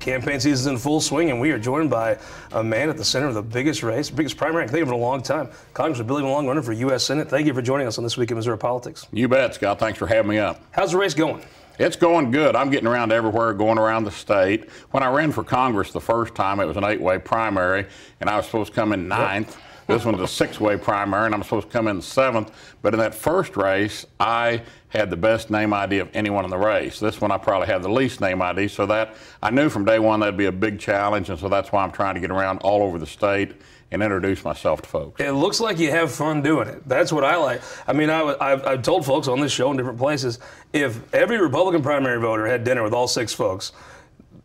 Campaign season is in full swing, and we are joined by a man at the center of the biggest race, biggest primary I can think of in a long time. Congressman Billy Long running for U.S. Senate. Thank you for joining us on This Week in Missouri Politics. You bet, Scott. Thanks for having me up. How's the race going? It's going good. I'm getting around everywhere, going around the state. When I ran for Congress the first time, it was an eight way primary, and I was supposed to come in ninth. Yep. This one's a six way primary, and I'm supposed to come in seventh. But in that first race, I had the best name ID of anyone in the race. This one, I probably had the least name ID. So that I knew from day one that'd be a big challenge, and so that's why I'm trying to get around all over the state and introduce myself to folks. It looks like you have fun doing it. That's what I like. I mean, I, have I've told folks on this show in different places if every Republican primary voter had dinner with all six folks,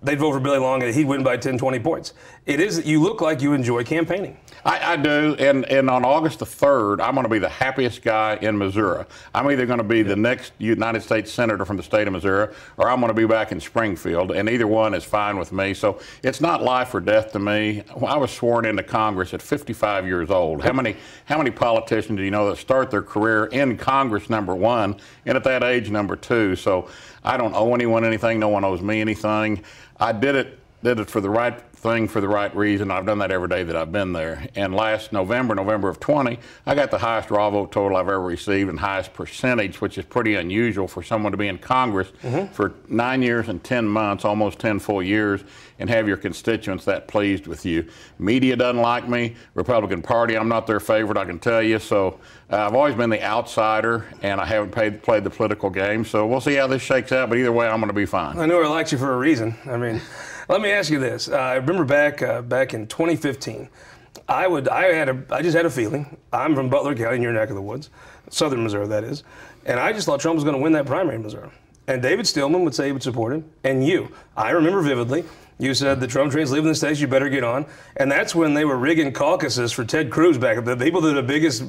they'd vote for Billy Long and he'd win by 10, 20 points. It is, you look like you enjoy campaigning. I, I, do, and, and on August the 3rd, I'm going to be the happiest guy in Missouri. I'm either going to be the next United States Senator from the state of Missouri, or I'm going to be back in Springfield, and either one is fine with me. So it's not life or death to me. I was sworn into Congress at 55 years old. How many, how many politicians do you know that start their career in Congress, number one, and at that age, number two? So I don't owe anyone anything. No one owes me anything. I did it did it for the right thing for the right reason. I've done that every day that I've been there. And last November, November of 20, I got the highest raw vote total I've ever received and highest percentage, which is pretty unusual for someone to be in Congress mm-hmm. for nine years and 10 months, almost 10 full years, and have your constituents that pleased with you. Media doesn't like me. Republican Party, I'm not their favorite, I can tell you. So uh, I've always been the outsider, and I haven't paid, played the political game. So we'll see how this shakes out. But either way, I'm going to be fine. I know I liked you for a reason. I mean. Let me ask you this. Uh, I remember back uh, back in 2015, I would I had a I just had a feeling. I'm from Butler County, in your neck of the woods, southern Missouri, that is, and I just thought Trump was going to win that primary in Missouri. And David Stillman would say he would support him, and you. I remember vividly. You said the Trump train's leaving the stage. You better get on. And that's when they were rigging caucuses for Ted Cruz back. The people that are the biggest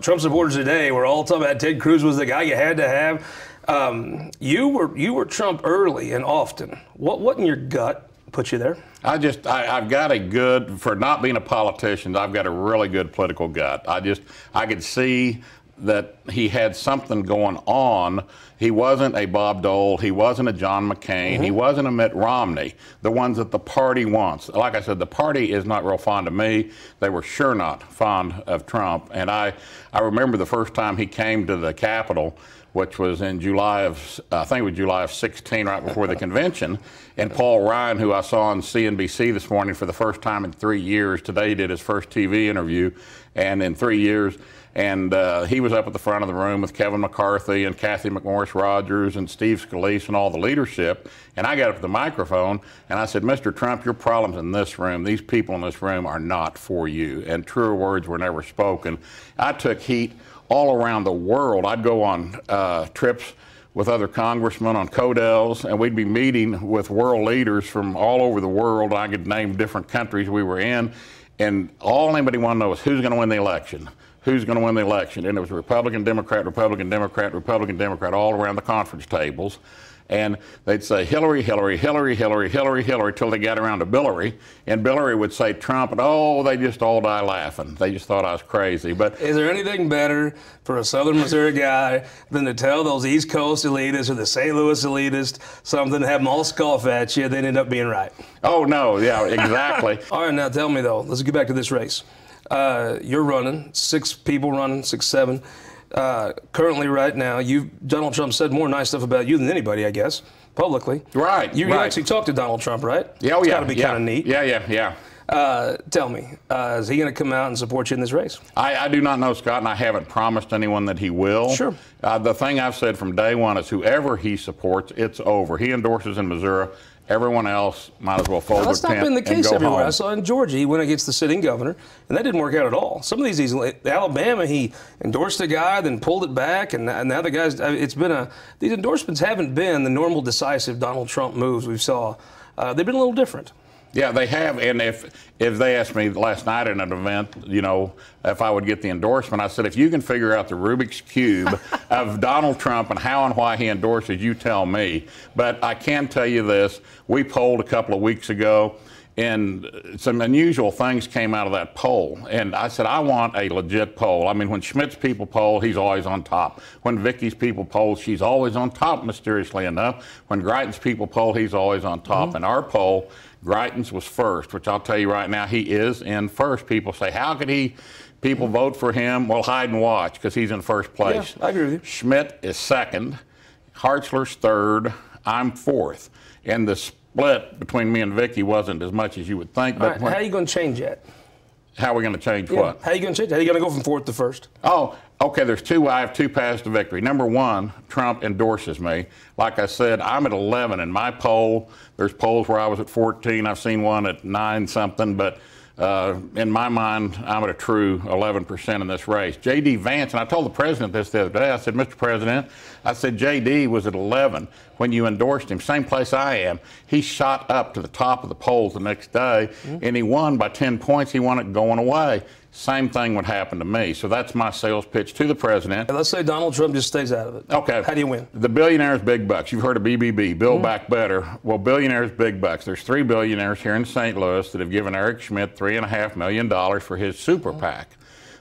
Trump supporters today were all talking about Ted Cruz was the guy you had to have. Um, you were you were Trump early and often. What what in your gut put you there? I just I, have got a good for not being a politician. I've got a really good political gut. I just I could see that he had something going on. He wasn't a Bob Dole. He wasn't a John McCain. Mm-hmm. He wasn't a Mitt Romney, the ones that the party wants. Like I said, the party is not real fond of me. They were sure not fond of Trump. And I, I remember the first time he came to the Capitol which was in July of, I think it was July of 16, right before the convention. And Paul Ryan, who I saw on CNBC this morning for the first time in three years, today did his first TV interview, and in three years, and uh, he was up at the front of the room with Kevin McCarthy and Cathy McMorris Rodgers and Steve Scalise and all the leadership. And I got up to the microphone and I said, Mr. Trump, your problems in this room, these people in this room are not for you. And truer words were never spoken. I took heat all around the world. I'd go on uh, trips with other congressmen on CODELs, and we'd be meeting with world leaders from all over the world. I could name different countries we were in, and all anybody wanted to know is who's going to win the election. Who's going to win the election? And it was Republican, Democrat, Republican, Democrat, Republican, Democrat, all around the conference tables and they'd say Hillary, Hillary, Hillary, Hillary, Hillary, Hillary, till they got around to Billy, and Billy would say Trump, and oh, they just all die laughing. They just thought I was crazy. But is there anything better for a Southern Missouri guy than to tell those East Coast elitists or the St. Louis elitists something, to have them all scoff at you, then end up being right? Oh no, yeah, exactly. all right, now tell me though. Let's get back to this race. Uh, you're running, six people running, six, seven uh, currently right now, you Donald Trump said more nice stuff about you than anybody, I guess, publicly. Right. You, right. actually talked to Donald Trump, right? Yeah, oh, it's yeah. Got to be yeah. kind of neat. Yeah, yeah, yeah. Uh, tell me, uh, is he going to come out and support you in this race? I, I, do not know, Scott, and I haven't promised anyone that he will. Sure. Uh, the thing I've said from day one is whoever he supports, it's over. He endorses in Missouri. Everyone else might as well fold now, that's not been the case everywhere. Home. I saw in Georgia he went against the sitting governor, and that didn't work out at all. Some of these, these Alabama, he endorsed a guy, then pulled it back, and now the guys. It's been a these endorsements haven't been the normal decisive Donald Trump moves we saw. Uh, they've been a little different. Yeah, they have. And if if they asked me last night at an event, you know, if I would get the endorsement, I said, if you can figure out the Rubik's cube of Donald Trump and how and why he endorses, you tell me. But I can tell you this: we polled a couple of weeks ago. and some unusual things came out of that poll. And I said, I want a legit poll. I mean, when Schmitt's people poll, he's always on top. When Vicky's people poll, she's always on top, mysteriously enough. When Greitens' people poll, he's always on top. Mm-hmm. And our poll, Greitens was first, which I'll tell you right now, he is in first. People say, how could he? People vote for him. Well, hide and watch because he's in first place. Yeah, I agree with you. Schmitt is second. Hartzler's third. I'm fourth. And the split between me and Vicky wasn't as much as you would think. But right, when, how are you going to change that? How are we going to change yeah. what? How are you going to change How are you going to go from fourth to first? Oh, okay. There's two. I have two paths to victory. Number one, Trump endorses me. Like I said, I'm at 11 in my poll. There's polls where I was at 14. I've seen one at nine something, but uh, in my mind, I'm at a true 11% in this race. J.D. Vance, and I told the president this the other day, I said, Mr. President, I said, J.D. was at 11 when you endorsed him, same place I am. He shot up to the top of the polls the next day, mm-hmm. and he won by 10 points. He won it going away. Same thing would happen to me. So that's my sales pitch to the president. let's say Donald Trump just stays out of it. Okay. How do you win? The billionaires big bucks. You've heard of BBB, Build mm-hmm. Back Better. Well, billionaires big bucks. There's three billionaires here in St. Louis that have given Eric Schmitt three and a half million dollars for his super mm-hmm. PAC.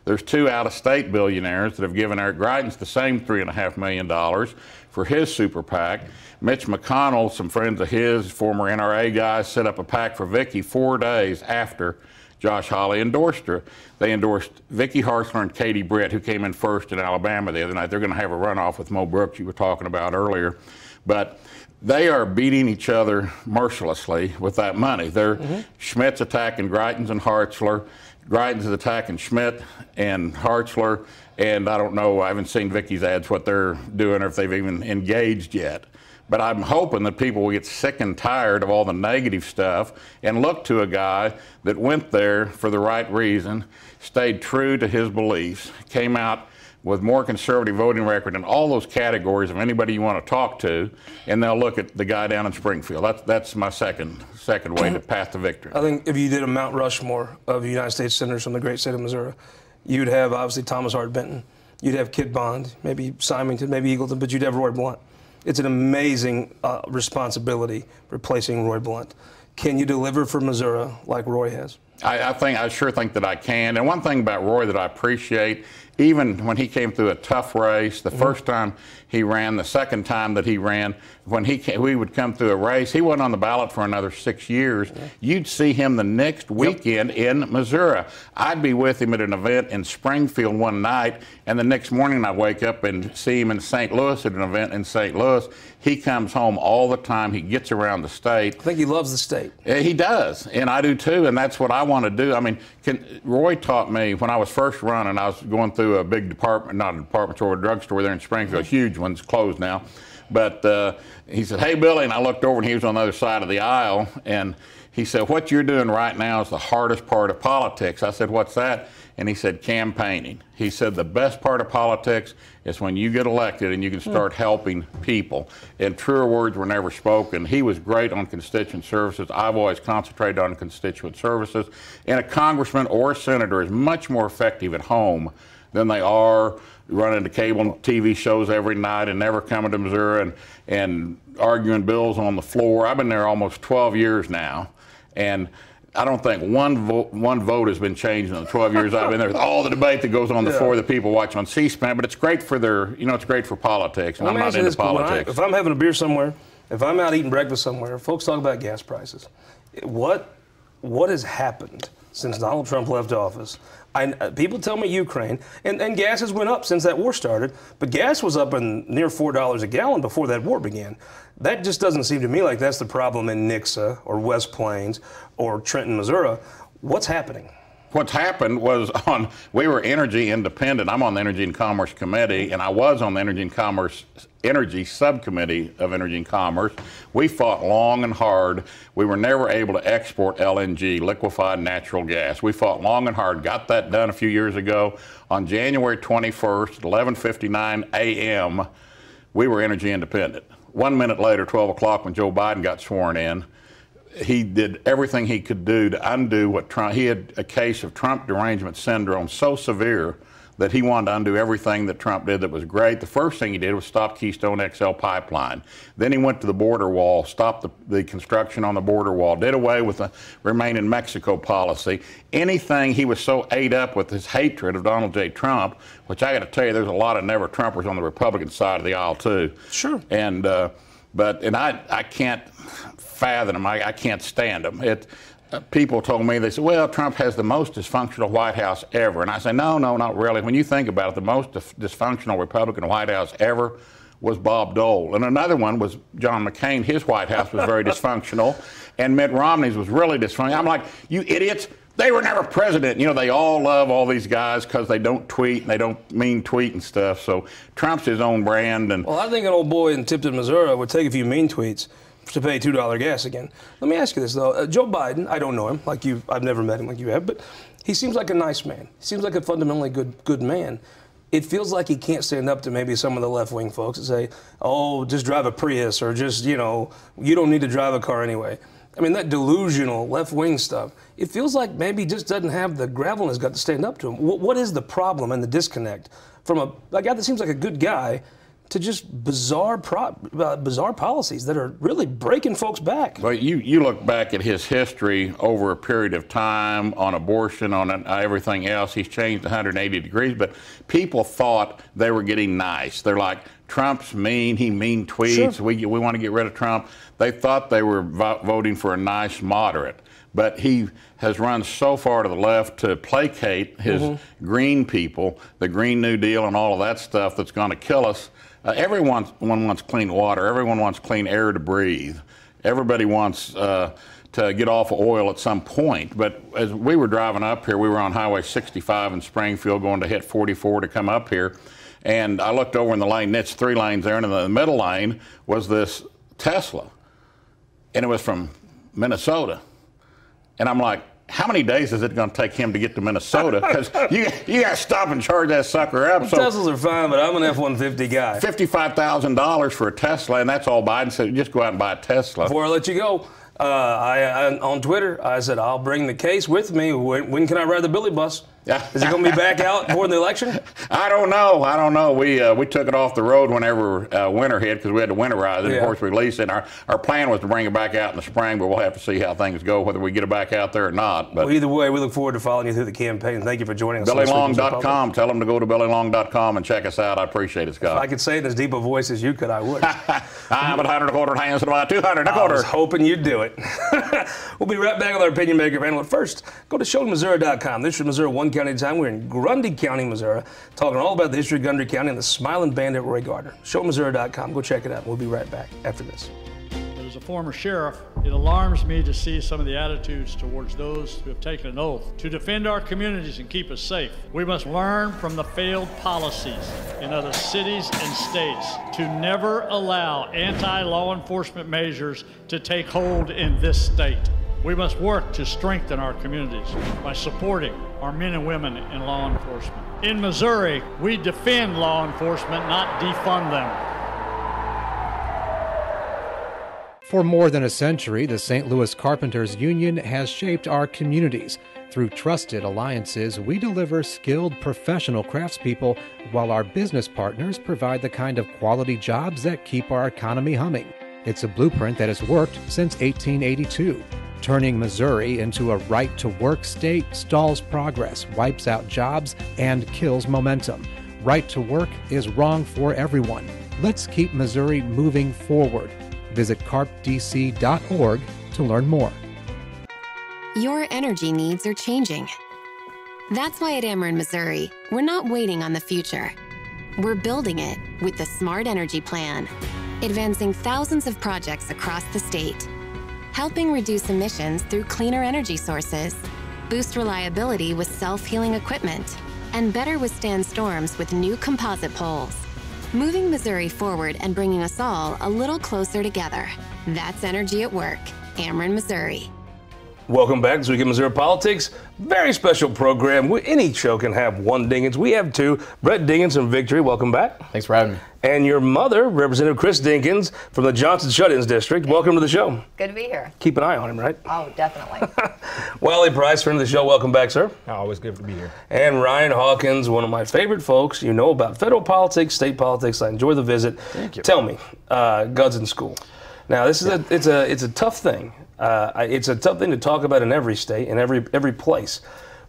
There's two out-of-state billionaires that have given Eric Greitens the same three and a half million dollars for his super PAC. Mitch McConnell, some friends of his, former NRA guys, set up a PAC for Vicky four days after Josh Hawley endorsed her. They endorsed Vicky Hartzler and Katie Britt, who came in first in Alabama the other night. They're going to have a runoff with Mo Brooks, you were talking about earlier. But they are beating each other mercilessly with that money. They're mm-hmm. Schmitt's attacking Greitens and Hartzler. Greitens is attacking Schmitt and Hartzler. And I don't know, I haven't seen Vicky's ads, what they're doing, or if they've even engaged yet. But I'm hoping that people will get sick and tired of all the negative stuff and look to a guy that went there for the right reason, stayed true to his beliefs, came out with more conservative voting record in all those categories of anybody you want to talk to, and they'll look at the guy down in Springfield. That's that's my second second way to path to victory. I think if you did a Mount Rushmore of United States senators from the great state of Missouri, you'd have obviously Thomas Hart Benton, you'd have Kit Bond, maybe Symington, maybe Eagleton, but you'd have Roy Blunt. It's an amazing uh, responsibility replacing Roy Blunt. Can you deliver for Missouri like Roy has? I, I, think I sure think that I can. And one thing about Roy that I appreciate, even when he came through a tough race, the mm-hmm. first time he ran, the second time that he ran, when he came, we would come through a race, he wasn't on the ballot for another six years. Yeah. You'd see him the next weekend yep. in Missouri. I'd be with him at an event in Springfield one night, and the next morning I wake up and see him in St. Louis at an event in St. Louis. He comes home all the time. He gets around the state. I think he loves the state. He does, and I do too, and that's what I want to do. I mean, can, Roy taught me when I was first running. I was going through a big department, not a department store, a drugstore there in Springfield, mm-hmm. huge one's closed now. But uh, he said, Hey, Billy. And I looked over and he was on the other side of the aisle. And he said, What you're doing right now is the hardest part of politics. I said, What's that? And he said, Campaigning. He said, The best part of politics is when you get elected and you can hmm. start helping people. And truer words were never spoken. He was great on constituent services. I've always concentrated on constituent services. And a congressman or a senator is much more effective at home than they are running to cable TV shows every night and never coming to Missouri and, and arguing bills on the floor. I've been there almost 12 years now. And I don't think one vote, one vote has been changed in the 12 years I've been there. With all the debate that goes on the yeah. floor that people watch on C-SPAN, but it's great for their, you know, it's great for politics. And I'm not into this, politics. I, if I'm having a beer somewhere, if I'm out eating breakfast somewhere, folks talk about gas prices. What what has happened since Donald Trump left office. I, uh, people tell me Ukraine, and, and gas has went up since that war started, but gas was up in near $4 a gallon before that war began. That just doesn't seem to me like that's the problem in Nixa or West Plains or Trenton, Missouri. What's happening? What's happened was on we were energy independent. I'm on the Energy and Commerce Committee, and I was on the Energy and Commerce Energy Subcommittee of Energy and Commerce. We fought long and hard. We were never able to export LNG, liquefied natural gas. We fought long and hard. Got that done a few years ago. On January 21st, 11:59 a.m., we were energy independent. One minute later, 12 o'clock, when Joe Biden got sworn in he did everything he could do to undo what Trump. He had a case of Trump derangement syndrome so severe that he wanted to undo everything that Trump did that was great. The first thing he did was stop Keystone XL pipeline. Then he went to the border wall, stopped the, the construction on the border wall, did away with the remain in Mexico policy. Anything he was so ate up with his hatred of Donald J. Trump, which I got to tell you, there's a lot of never Trumpers on the Republican side of the aisle too. Sure. And uh, but and I I can't fathom them. I, I can't stand them. It uh, people told me, they said, well, Trump has the most dysfunctional White House ever. And I say, no, no, not really. When you think about it, the most dysfunctional Republican White House ever was Bob Dole. And another one was John McCain. His White House was very dysfunctional. And Mitt Romney's was really dysfunctional. I'm like, you idiots. They were never president. You know, they all love all these guys because they don't tweet and they don't mean tweet and stuff. So Trump's his own brand. And well, I think an old boy in Tipton, Missouri would take a few mean tweets to pay two dollar gas again. Let me ask you this though, uh, Joe Biden. I don't know him like you. I've never met him like you have, but he seems like a nice man. He seems like a fundamentally good good man. It feels like he can't stand up to maybe some of the left wing folks and say, "Oh, just drive a Prius," or just you know, you don't need to drive a car anyway. I mean, that delusional left wing stuff. It feels like maybe he just doesn't have the gravel in his gut to stand up to him. what, is the problem and the disconnect from a, a guy that seems like a good guy? To just bizarre pro, uh, bizarre policies that are really breaking folks back. Well, you, you look back at his history over a period of time on abortion, on everything else. He's changed 180 degrees, but people thought they were getting nice. They're like, Trump's mean. He mean tweets. Sure. We, we want to get rid of Trump. They thought they were vo- voting for a nice moderate but he has run so far to the left to placate his mm-hmm. green people, the Green New Deal, and all of that stuff that's going to kill us. Uh, everyone wants clean water. Everyone wants clean air to breathe. Everybody wants uh, to get off of oil at some point. But as we were driving up here, we were on Highway 65 in Springfield, going to hit 44 to come up here. And I looked over in the lane, it's three lanes there, and in the middle lane was this Tesla. And it was from Minnesota. And I'm like, how many days is it going to take him to get to Minnesota? Because you, you got to stop and charge that sucker up. So Teslas are fine, but I'm an F-150 guy. $55,000 for a Tesla, and that's all Biden said. Just go out and buy a Tesla. Before I let you go, uh, I, I, on Twitter, I said, I'll bring the case with me. When, when can I ride the Billy bus? Is it going to be back out before the election? I don't know. I don't know. We uh, we took it off the road whenever uh, winter hit because we had to winterize it. Yeah. Of course, we release it. Our, our plan was to bring it back out in the spring, but we'll have to see how things go, whether we get it back out there or not. But well, either way, we look forward to following you through the campaign. Thank you for joining us. BillyLong.com. Tell them to go to BillyLong.com and check us out. I appreciate it, Scott. If I could say it as deep a voice as you could, I would. I'm at 100 and a quarter hands and about 200 and a quarter. I was hoping you'd do it. we'll be right back with our opinion maker panel. But first, go to ShowMissouri.com. This is Missouri one county time. We're in Grundy County, Missouri, talking all about the history of Grundy County and the smiling bandit Roy Gardner. ShowMissouri.com. Go check it out. We'll be right back after this. As a former sheriff, it alarms me to see some of the attitudes towards those who have taken an oath to defend our communities and keep us safe. We must learn from the failed policies in other cities and states to never allow anti law enforcement measures to take hold in this state. We must work to strengthen our communities by supporting our men and women in law enforcement. In Missouri, we defend law enforcement, not defund them. For more than a century, the St. Louis Carpenters Union has shaped our communities. Through trusted alliances, we deliver skilled professional craftspeople while our business partners provide the kind of quality jobs that keep our economy humming. It's a blueprint that has worked since 1882. Turning Missouri into a right to work state stalls progress, wipes out jobs, and kills momentum. Right to work is wrong for everyone. Let's keep Missouri moving forward. Visit carpdc.org to learn more. Your energy needs are changing. That's why at Ameren, Missouri, we're not waiting on the future. We're building it with the Smart Energy Plan, advancing thousands of projects across the state helping reduce emissions through cleaner energy sources, boost reliability with self-healing equipment, and better withstand storms with new composite poles. Moving Missouri forward and bringing us all a little closer together. That's energy at work. Ameren, Missouri. Welcome back to this week in Missouri Politics. Very special program. We- Any show can have one Dinkins. We have two. Brett Dinkins from Victory. Welcome back. Thanks for having me. And your mother, Representative Chris Dinkins from the Johnson Shut-ins District. Welcome to the show. Good to be here. Keep an eye on him, right? Oh, definitely. Wiley Price, friend of the show. Welcome back, sir. Always good to be here. And Ryan Hawkins, one of my favorite folks. You know about federal politics, state politics. I enjoy the visit. Thank you. Tell me, uh, guns in school. Now, this is a it's a it's a tough thing. Uh, it's a tough thing to talk about in every state, in every every place,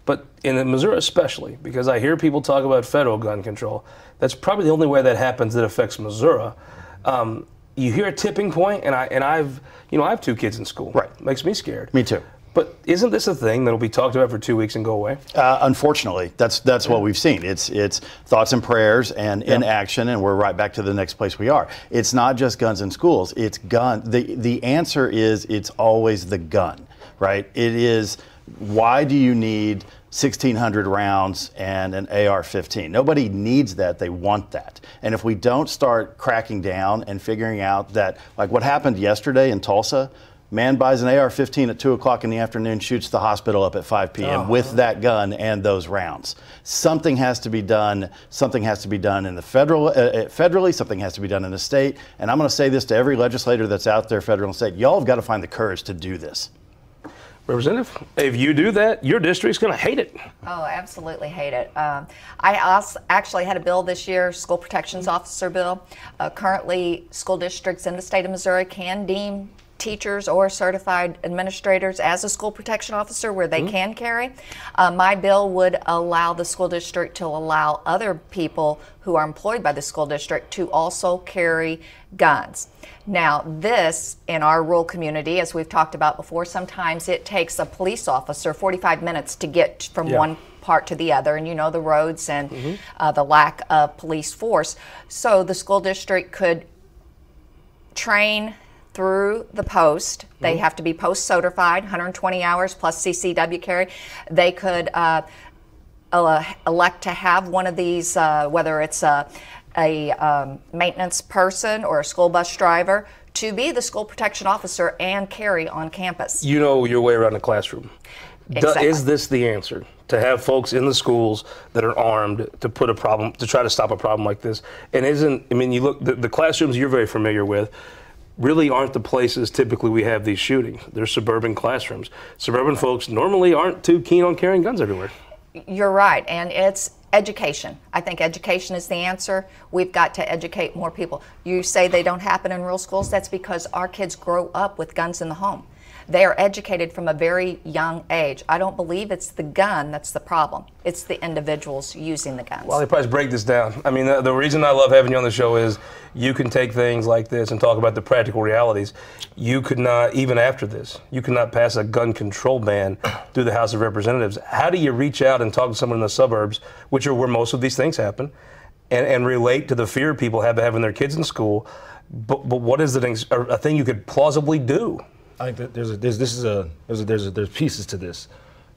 but in Missouri especially, because I hear people talk about federal gun control. That's probably the only way that happens that affects Missouri. Um, you hear a tipping point, and I and I've you know I have two kids in school. Right. makes me scared. Me too. But isn't this a thing that'll be talked about for two weeks and go away? Uh, unfortunately, that's that's what we've seen. It's it's thoughts and prayers and inaction, and we're right back to the next place we are. It's not just guns in schools. It's gun. The the answer is it's always the gun, right? It is. Why do you need 1,600 rounds and an AR-15? Nobody needs that. They want that. And if we don't start cracking down and figuring out that, like what happened yesterday in Tulsa. Man buys an AR-15 at two o'clock in the afternoon, shoots the hospital up at 5 p.m. with that gun and those rounds. Something has to be done. Something has to be done in the federal, uh, uh, federally. Something has to be done in the state. And I'm going to say this to every legislator that's out there, federal and state. Y'all have got to find the courage to do this. Representative, if you do that, your district's going to hate it. oh, absolutely hate it. Um, I also actually had a bill this year, school protections officer bill. Uh, currently, school districts in the state of Missouri can deem teachers or certified administrators as a school protection officer where they can carry. Uh, my bill would allow the school district to allow other people who are employed by the school district to also carry guns. Now, this in our rural community, as we've talked about before, sometimes it takes a police officer 45 minutes to get from Yeah. one part to the other, and you know the roads and uh, the lack of police force. So the school district could train through the post. They have to be post certified, 120 hours plus CCW carry. They could uh, elect to have one of these, uh, whether it's a, a um, maintenance person or a school bus driver, to be the school protection officer and carry on campus. You know your way around the classroom. Exactly. Is this the answer? To have folks in the schools that are armed to put a problem, to try to stop a problem like this? And isn't, I mean, you look, the, the classrooms you're very familiar with really aren't the places typically we have these shootings. They're suburban classrooms. Suburban folks normally aren't too keen on carrying guns everywhere. You're right, and it's education. I think education is the answer. We've got to educate more people. You say they don't happen in rural schools, that's because our kids grow up with guns in the home. They are educated from a very young age. I don't believe it's the gun that's the problem. It's the individuals using the guns. Well, they probably break this down. I mean, the, the reason I love having you on the show is you can take things like this and talk about the practical realities. You could not, even after this, you could not pass a gun control ban through the House of Representatives. How do you reach out and talk to someone in the suburbs, which are where most of these things happen, and, and relate to the fear people have of having their kids in school? But, but what is a thing you could plausibly do? I think that there's a, there's, this is a there's a, there's a, there's pieces to this.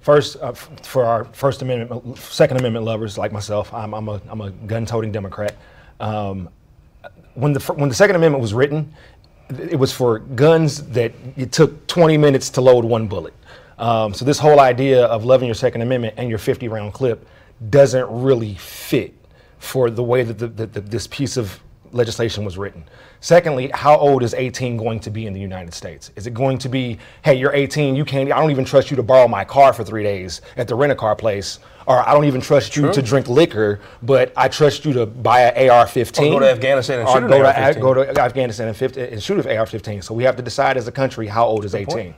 First, uh, for our First Amendment, Second Amendment lovers like myself, I'm, I'm a I'm a gun-toting Democrat. Um, when the when the Second Amendment was written, it was for guns that it took 20 minutes to load one bullet. Um, so this whole idea of loving your Second Amendment and your 50 round clip doesn't really fit for the way that the, the, the, this piece of legislation was written. Secondly, how old is 18 going to be in the United States? Is it going to be, hey, you're 18, you can't, I don't even trust you to borrow my car for three days at the rent a car place, or I don't even trust you to drink liquor, but I trust you to buy an AR-15. Or go to Afghanistan and Or shoot an go to, AR-15. go to Afghanistan and, 50, and shoot an AR-15. So we have to decide as a country how old is 18.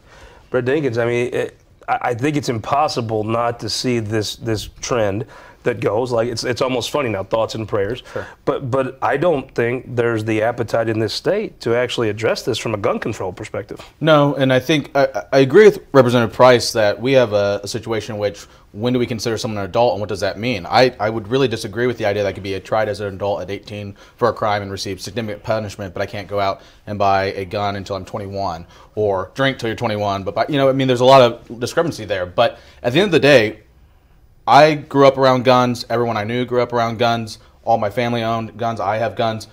Brett Dinkins, I mean, it, I I think it's impossible not to see this this trend that goes. Like it's it's almost funny now thoughts and prayers. But but I don't think there's the appetite in this state to actually address this from a gun control perspective. No, and I think I, I agree with Representative Price that we have a, a situation in which when do we consider someone an adult and what does that mean? I, I would really disagree with the idea that I could be tried as an adult at 18 for a crime and receive significant punishment, but I can't go out and buy a gun until I'm 21 or drink till you're 21. But by, you know, I mean, there's a lot of discrepancy there. But at the end of the day, I grew up around guns. Everyone I knew grew up around guns. All my family owned guns. I have guns.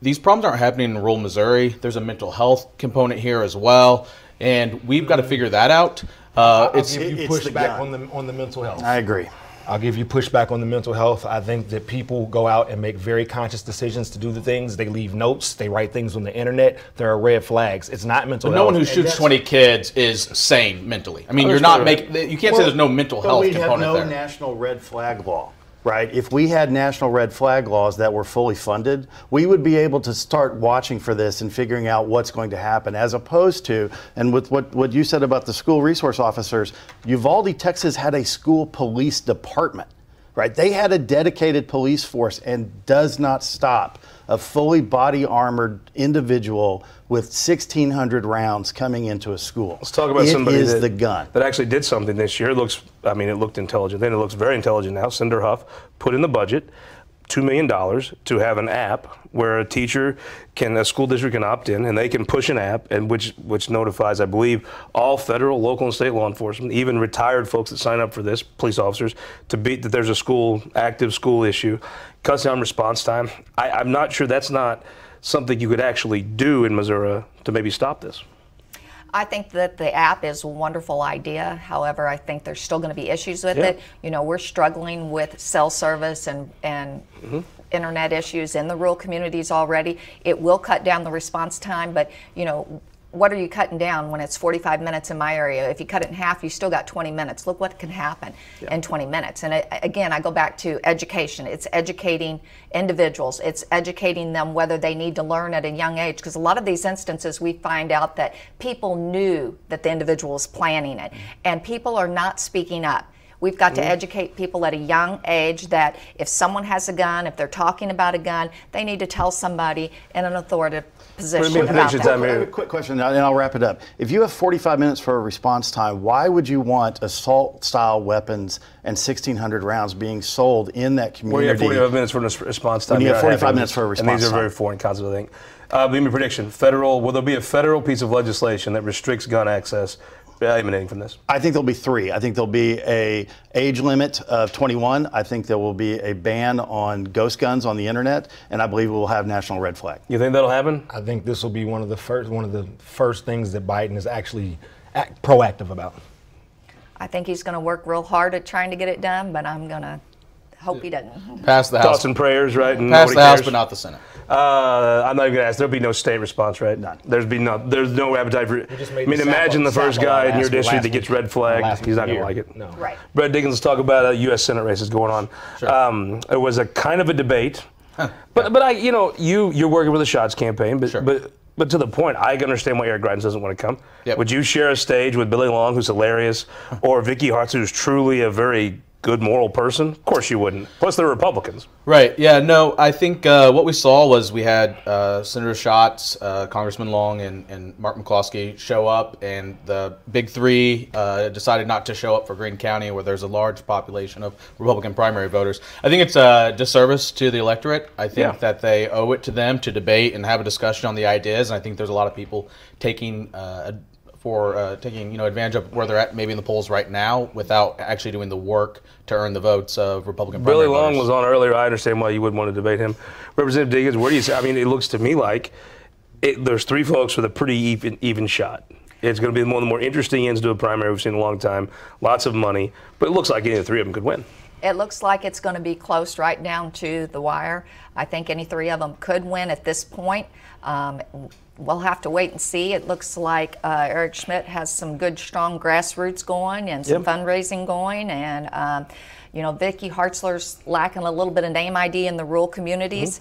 These problems aren't happening in rural Missouri. There's a mental health component here as well, and we've got to figure that out. Uh, I'll it's give you it's the pushback gun. on the on the mental health. I agree. I'll give you pushback on the mental health. I think that people go out and make very conscious decisions to do the things. They leave notes. They write things on the internet. There are red flags. It's not mental but health. no one who shoots 20 kids is sane mentally. I mean, you're not making. You can't say there's no mental But health we have no there. national red flag law, right? If we had national red flag laws that were fully funded, we would be able to start watching for this and figuring out what's going to happen, as opposed to, and with what, what you said about the school resource officers, Uvalde, Texas had a school police department, right? They had a dedicated police force and does not stop a fully body armored individual with 1,600 rounds coming into a school. Let's talk about It somebody is that, the gun. that actually did something this year. It looks, I mean, it looked intelligent. Then it looks very intelligent now. Senator Hough put in the budget $2 million to have an app where a teacher can, a school district can opt in and they can push an app and which, which notifies, I believe, all federal, local, and state law enforcement, even retired folks that sign up for this, police officers, to beat that there's a school, active school issue, cuts down response time. I, I'm not sure that's not something you could actually do in Missouri to maybe stop this. I think that the app is a wonderful idea. However, I think there's still going to be issues with Yeah. it. You know, we're struggling with cell service and, and mm-hmm. internet issues in the rural communities already. It will cut down the response time, but, you know, what are you cutting down when it's 45 minutes in my area? If you cut it in half, you still got 20 minutes. Look what can happen in 20 minutes. And I, again, I go back to education. It's educating individuals. It's educating them whether they need to learn at a young age. Because a lot of these instances, we find out that people knew that the individual was planning it, mm-hmm. and people are not speaking up. We've got to mm-hmm. educate people at a young age that if someone has a gun, if they're talking about a gun, they need to tell somebody in an authoritative position mean, about predictions, that. I mean- a quick question, and I'll wrap it up. If you have 45 minutes for a response time, why would you want assault-style weapons and 1,600 rounds being sold in that community? Well, you have 45 minutes for a response time. When you have 45 having minutes for a response time. And these are very time. foreign concepts, I think. Uh, give me a prediction. Federal, will there be a federal piece of legislation that restricts gun access emanating from this? I think there'll be three. I think there'll be a age limit of 21. I think there will be a ban on ghost guns on the internet, and I believe we'll have national red flag. You think that'll happen? I think this will be one of the first one of the first things that Biden is actually act, proactive about. I think he's going to work real hard at trying to get it done, but I'm going to hope he doesn't. Pass the Thoughts House. and prayers, right? And Pass the House, cares? but not the Senate. Uh, I'm not even gonna ask. There'll be no state response, right? None. There's be no. There's no appetite for. just I mean, imagine the first guy in your district that gets red flagged. He's not gonna year. like it. No. Right. Brett Dinkins, let's talk about a U.S. Senate races going on. Um, it was a kind of a debate, but but I, you know, you you're working with the Schatz campaign, but Sure. but. But to the point, I can understand why Eric Greitens doesn't want to come. Yep. Would you share a stage with Billy Long, who's hilarious, or Vicky Hartz, who's truly a very good moral person? Of course you wouldn't. Plus, they're Republicans. Right. Yeah. No. I think uh, what we saw was we had uh, Senator Schatz, uh, Congressman Long, and, and Mark McCloskey show up, and the big three uh, decided not to show up for Greene County, where there's a large population of Republican primary voters. I think it's a disservice to the electorate. I think Yeah. that they owe it to them to debate and have a discussion on the ideas. And I think there's a lot of people taking. Uh, for uh, taking you know advantage of where they're at maybe in the polls right now without actually doing the work to earn the votes of Republican Billy primary Long voters. was on earlier. I understand why you wouldn't want to debate him. Representative Dinkins, where do you see? I mean, it looks to me like it, there's three folks with a pretty even, even shot. It's going to be one of the more interesting ends to a primary we've seen in a long time. Lots of money, but it looks like any of the three of them could win. It looks like it's going to be close right down to the wire. I think any three of them could win at this point. Um, we'll have to wait and see. It looks like uh, Eric Schmitt has some good, strong grassroots going and some Yep. fundraising going. And, um, you know, Vicky Hartzler's lacking a little bit of name ID in the rural communities.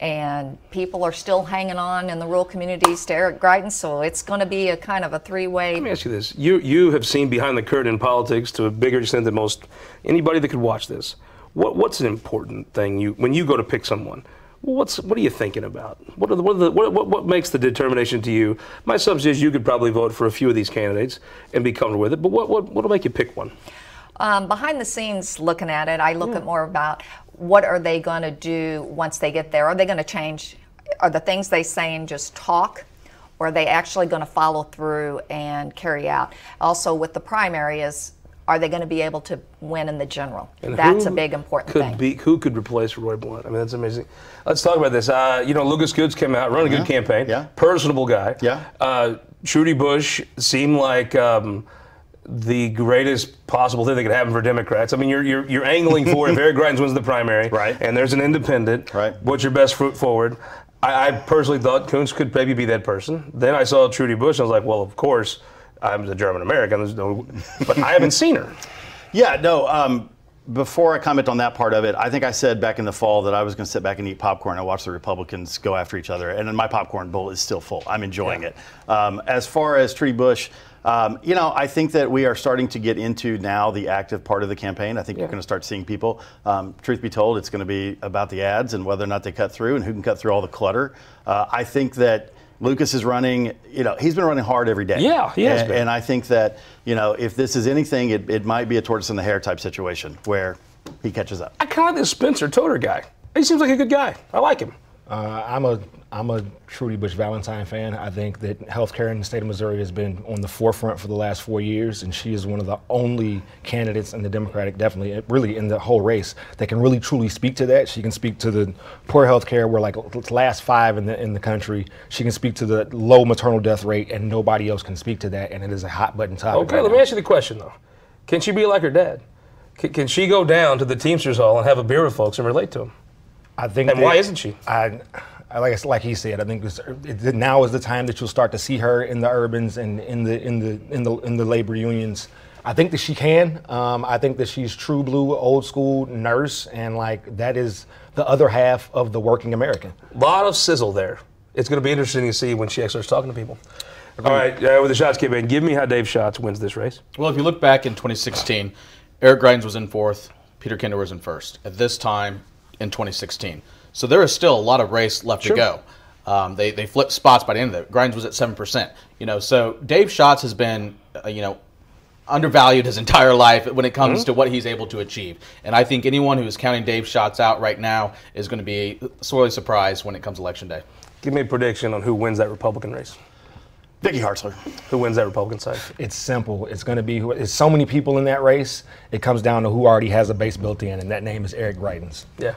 And people are still hanging on in the rural communities to Eric Greitens, so it's going to be a kind of a three-way Let me ask you this: you you have seen behind the curtain in politics to a bigger extent than most anybody that could watch this. What what's an important thing you when you go to pick someone? What's what are you thinking about? What are the, what, are the, what, what what makes the determination to you? My assumption is you could probably vote for a few of these candidates and be comfortable with it. But what what what'll make you pick one? Um, behind the scenes, looking at it, I look at more about what are they going to do once they get there. Are they going to change? Are the things they saying just talk, or are they actually going to follow through and carry out? Also, with the primaries, are they going to be able to win in the general? And That's a big important could thing. Be, who could replace Roy Blunt? I mean, that's amazing. Let's talk about this. Uh, you know, Lucas Kunce came out, run a good campaign. Yeah. Personable guy. Yeah. Uh, Trudy Busch seemed like um, the greatest possible thing that could happen for Democrats. I mean, you're you're, you're angling for if Eric Greitens wins the primary, Right. And there's an independent, Right. What's your best foot forward? I, I personally thought Kunce could maybe be that person. Then I saw Trudy Busch, and I was like, well, of course, I'm a German American, no, but I haven't seen her. Yeah, no. Um, before I comment on that part of it, I think I said back in the fall that I was going to sit back and eat popcorn and watch the Republicans go after each other. And then my popcorn bowl is still full. I'm enjoying it. Um, as far as Trudy Busch, um, you know, I think that we are starting to get into now the active part of the campaign. I think you're going to start seeing people. Um, truth be told, it's going to be about the ads and whether or not they cut through and who can cut through all the clutter. Uh, I think that Lucas is running, you know, he's been running hard every day. Yeah, he has and, and I think that, you know, if this is anything, it, it might be a tortoise in the hare type situation where he catches up. I kind of like this Spencer Toder guy. He seems like a good guy. I like him. Uh, I'm a I'm a Trudy Busch Valentine fan. I think that healthcare in the state of Missouri has been on the forefront for the last four years, and she is one of the only candidates in the Democratic, definitely, uh, really in the whole race, that can really truly speak to that. She can speak to the poor healthcare, we're like last five in the in the country. She can speak to the low maternal death rate, and nobody else can speak to that, and it is a hot button topic. Okay, right let now. me ask you the question though: Can she be like her dad? Can, can she go down to the Teamsters Hall and have a beer with folks and relate to them? I think. And that- why isn't she? I, I like like he said. I think it's, it, now is the time that you'll start to see her in the urbans and in the in the in the in the labor unions. I think that she can. Um, I think that she's true blue, old school nurse, and like that is the other half of the working American. A lot of sizzle there. It's going to be interesting to see when she actually starts talking to people. All right, uh, with the Schatz campaign, give me how Dave Schatz wins this race. Well, if you look back in 2016, Eric Greitens was in fourth, Peter Kinder was in first. At this time, in 2016, so there is still a lot of race left Sure. to go. Um, they they flipped spots by the end of it. Greitens was at seven percent. You know, so Dave Schatz has been, uh, you know, undervalued his entire life when it comes to what he's able to achieve. And I think anyone who is counting Dave Schatz out right now is going to be sorely surprised when it comes election day. Give me a prediction on who wins that Republican race. Vicky Hartzler. Who wins that Republican side? It's simple. It's going to be who. It's so many people in that race. It comes down to who already has a base built in, and that name is Eric Greitens. Yeah.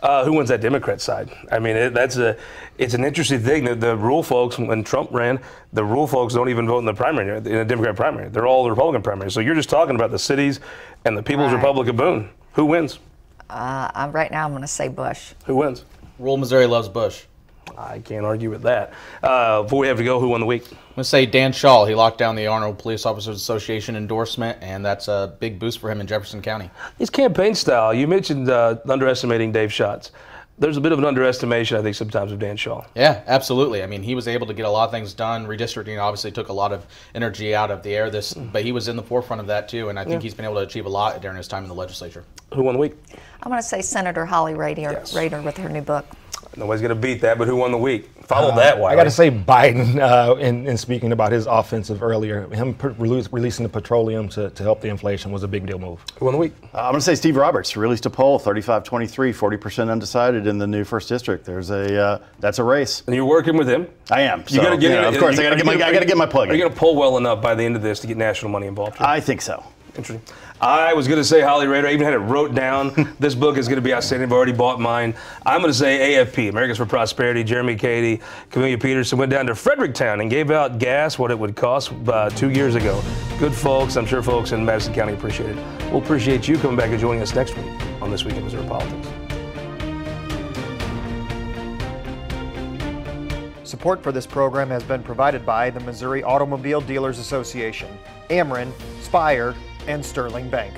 Uh, who wins that Democrat side? I mean, it, that's a, it's an interesting thing. The, the rural folks, when Trump ran, the rural folks don't even vote in the primary, in the Democrat primary. They're all the Republican primary. So you're just talking about the cities and the People's Right. Republic of Boone. Who wins? Uh, I'm, right now, I'm going to say Busch. Who wins? Rural Missouri loves Busch. I can't argue with that. Uh, before we have to go, who won the week? I'm going to say Dan Shaul. He locked down the Arnold Police Officers Association endorsement, and that's a big boost for him in Jefferson County. His campaign style. You mentioned uh, underestimating Dave Schatz. There's a bit of an underestimation, I think, sometimes of Dan Shaul. Yeah, absolutely. I mean, he was able to get a lot of things done. Redistricting obviously took a lot of energy out of the air. This, but he was in the forefront of that too, and I think Yeah. he's been able to achieve a lot during his time in the legislature. Who won the week? I want to say Senator Holly Rehder, Yes. Rehder with her new book. Nobody's going to beat that, but who won the week? Follow that one. I got to say, Biden, uh, in, in speaking about his offensive earlier, him pr- release, releasing the petroleum to, to help the inflation was a big deal move. Who won the week? Uh, I'm going to say Steve Roberts released a poll, 35-23, 40% undecided in the new first district. There's a uh, that's a race. And you're working with him. I am. You got to get you know, it. Of course, you- I got to get my you I got to get my plug Are you in. going to pull well enough by the end of this to get national money involved? here? I think so. Interesting. I was going to say Holly Rehder. I even had it wrote down. this book is going to be outstanding. I've already bought mine. I'm going to say AFP, Americans for Prosperity. Jeremy Cady, Camellia Peterson went down to Fredericktown and gave out gas what it would cost uh, two years ago. Good folks. I'm sure folks in Madison County appreciate it. We'll appreciate you coming back and joining us next week on This Week in Missouri Politics. Support for this program has been provided by the Missouri Automobile Dealers Association, Ameren, Spire, and Sterling Bank.